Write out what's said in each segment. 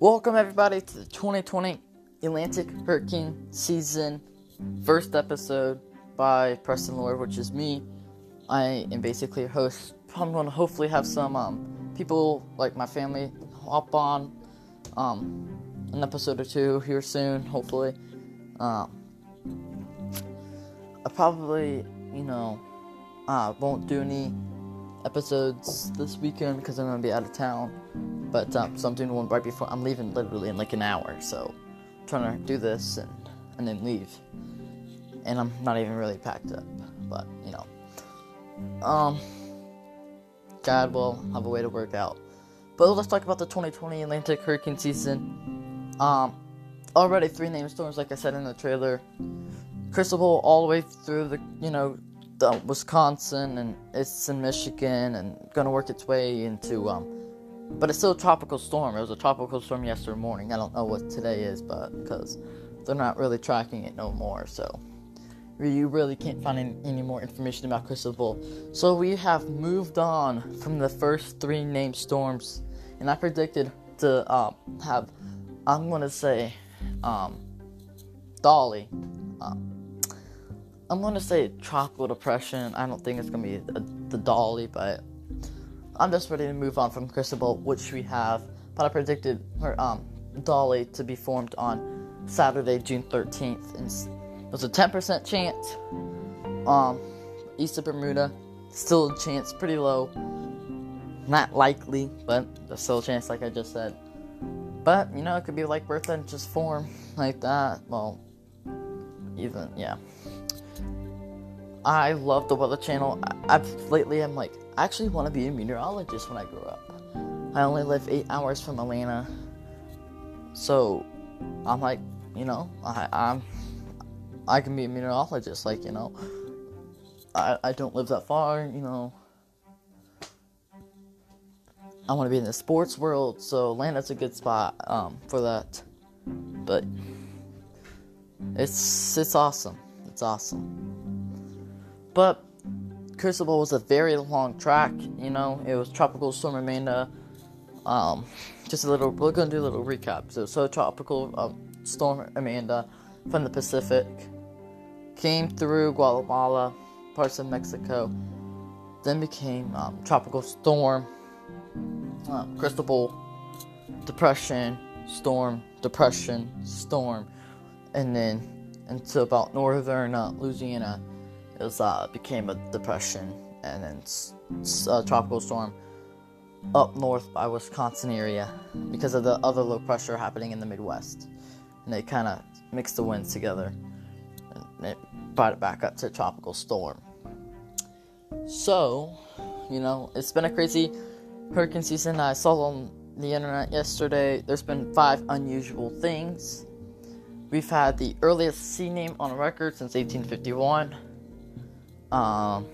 Welcome everybody to the 2020 Atlantic Hurricane Season first episode by Preston Lloyd, which is me. I am basically a host. I'm going to hopefully have some um, people like my family hop on um, an episode or two here soon, hopefully. Um, I probably, you know, uh, won't do any episodes this weekend because I'm gonna be out of town. But um, so I'm doing one right before I'm leaving, literally in like an hour. So I'm trying to do this and and then leave. And I'm not even really packed up, but you know, um, God will have a way to work out. But let's talk about the 2020 Atlantic hurricane season. Um, already three named storms, like I said in the trailer. Cristobal all the way through the, you know, the Wisconsin and it's in Michigan and gonna work its way into, um, but it's still a tropical storm. It was a tropical storm yesterday morning. I don't know what today is, but because they're not really tracking it no more, so you really can't find any, any more information about Cristobal. So we have moved on from the first three named storms, and I predicted to uh, have, I'm gonna say, um, Dolly. Um, I'm gonna say tropical depression. I don't think it's gonna be the Dolly, but I'm just ready to move on from Cristobal, which we have. But I predicted her um, Dolly to be formed on Saturday, June 13th, and there's a 10% chance. Um, east of Bermuda, still a chance, pretty low. Not likely, but there's still a chance, like I just said. But you know, it could be like Bertha and just form like that. Well, even yeah. I love the Weather Channel. I, have lately I'm like, I actually want to be a meteorologist when I grow up. I only live eight hours from Atlanta, so I'm like, you know, I, I'm, I can be a meteorologist. Like, you know, I I don't live that far. You know, I want to be in the sports world, so Atlanta's a good spot um, for that. But it's it's awesome. It's awesome. But Cristobal was a very long track, you know. It was Tropical Storm Amanda. Um, just a little, we're gonna do a little recap. So, so Tropical um, Storm Amanda from the Pacific came through Guatemala, parts of Mexico, then became um, Tropical Storm, um, Cristobal, Depression, Storm, Depression, Storm, and then into about northern uh, Louisiana it was uh, became a depression and then a uh, tropical storm up north by Wisconsin area because of the other low pressure happening in the Midwest, and they kind of mixed the winds together and it brought it back up to a tropical storm. So, you know, it's been a crazy hurricane season. I saw on the internet yesterday. There's been five unusual things. We've had the earliest sea name on record since 1851 um,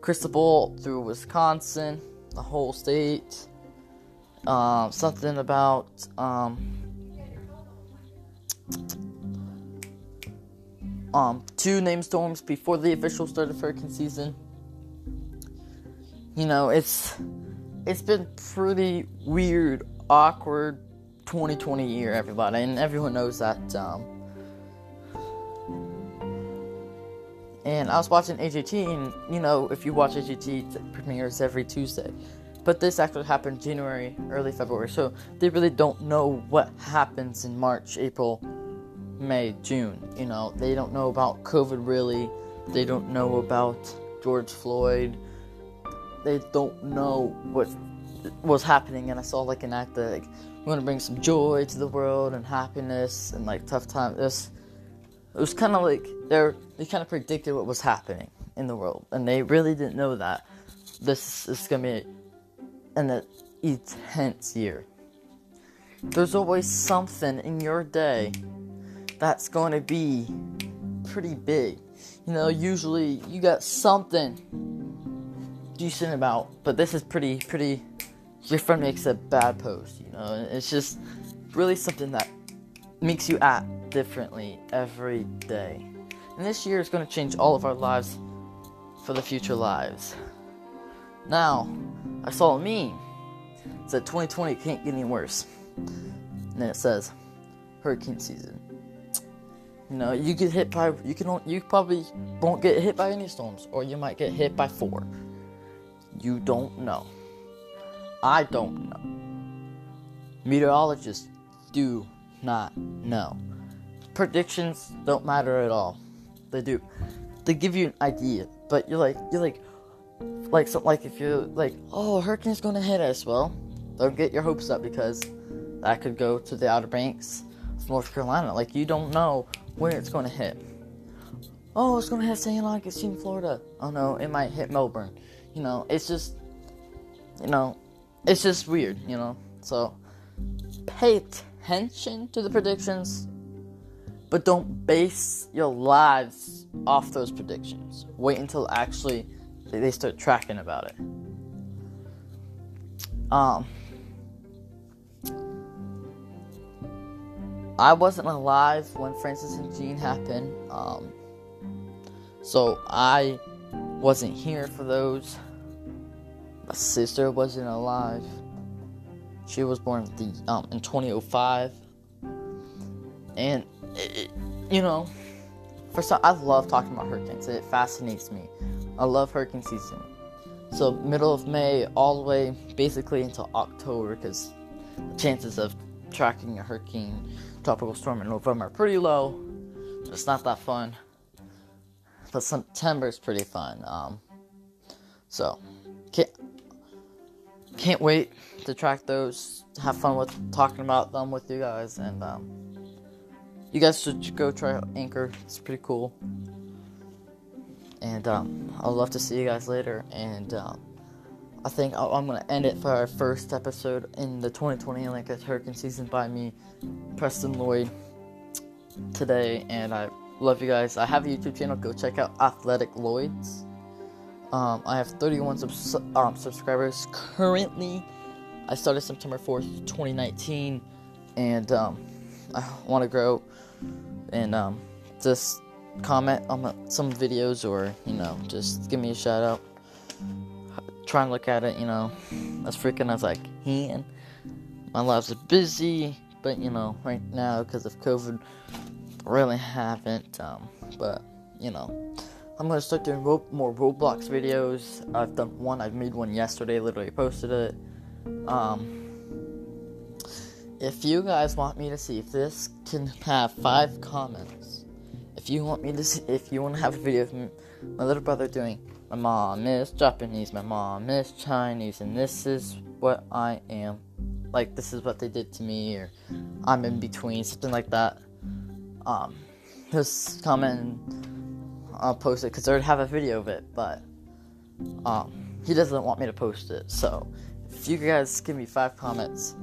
Cristobal through Wisconsin, the whole state. Um, something about um, um, two name storms before the official start of hurricane season. You know, it's it's been pretty weird, awkward 2020 year, everybody, and everyone knows that. Um, And I was mm-hmm. watching AGT, and you know, if you watch AGT, it premieres every Tuesday. But this actually happened January, early February, so they really don't know what happens in March, April, May, June. You know, they don't know about COVID really. They don't know about George Floyd. They don't know what was happening. And I saw like an act that like, we want to bring some joy to the world and happiness and like tough times. This it was kind of like they they kind of predicted what was happening in the world, and they really didn't know that this is gonna be an intense year. There's always something in your day that's going to be pretty big. You know, usually you got something decent about, but this is pretty pretty. Your friend makes a bad post, you know. It's just really something that makes you act differently every day. And this year is going to change all of our lives for the future lives. Now, I saw a meme. It said 2020 can't get any worse. And then it says hurricane season. You know, you get hit by you can you probably won't get hit by any storms, or you might get hit by four. You don't know. I don't know. Meteorologists do not know. Predictions don't matter at all. They do. They give you an idea, but you're like you're like like so like if you're like oh hurricane's gonna hit us well don't get your hopes up because that could go to the Outer Banks of North Carolina. Like you don't know where it's to hit. Oh, it's to hit St. Augustine, Florida. Oh no, it might hit Melbourne. You know, it's just, you know, it's just weird. You know, so pay attention to the predictions, but don't base your lives off those predictions. Wait until actually they start tracking about it. Um I wasn't alive when Frances and Jeanne happened, um, so I wasn't here for those. My sister wasn't alive. She was born the, um, in 2005, and it, you know, for some, I love talking about hurricanes. It fascinates me. I love hurricane season. So middle of May all the way basically until October, because the chances of tracking a hurricane tropical storm in November are pretty low. It's not that fun. But September is pretty fun. Um, so can't wait to track those. Have fun with talking about them with you guys, and um, you guys should go try Anchor. It's pretty cool. And um, I'd love to see you guys later. And um, I think I'm going to end it for our first episode in the 2020 Olympic Hurricane season by me, Preston Lloyd, today. And I love you guys. I have a YouTube channel. Go check out Athletic Lloyds. Um, I have 31 subs- um, subscribers currently. I started September 4th, 2019, and um, I want to grow. And um, just comment on some videos, or you know, just give me a shout out try and look at it, you know, as freaking as I can. My lives are busy, but you know, right now because of COVID, really haven't. Um, but you know, I'm gonna start doing ro- more Roblox videos. I've done one. I've made one yesterday. Literally posted it. Um, if you guys want me to see if this can have five comments, if you want me to see, if you want to have a video of my little brother doing my mom is Japanese, my mom is Chinese, and this is what I am. Like, this is what they did to me, or I'm in between, something like that. Um, just comment I'll post it because I already have a video of it, but um, he doesn't want me to post it. So, if you guys give me five comments,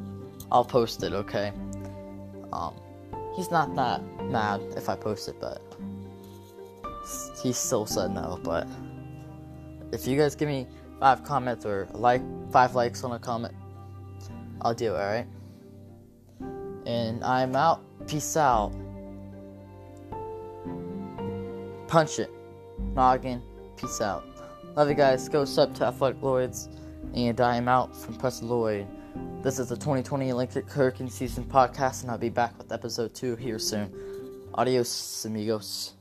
I'll post it, okay? Um, he's not that mad if I post it, but he still said no, but if you guys give me five comments or like five likes on a comment, I'll do it, alright? And I'm out. Peace out. Punch it. Noggin. Peace out. Love you guys. Go sub to Athletic Lloyds. And I am out from Preston Lloyd. This is the 2020 Olympic Hurricane Season podcast, and I'll be back with episode two here soon. Adios, amigos.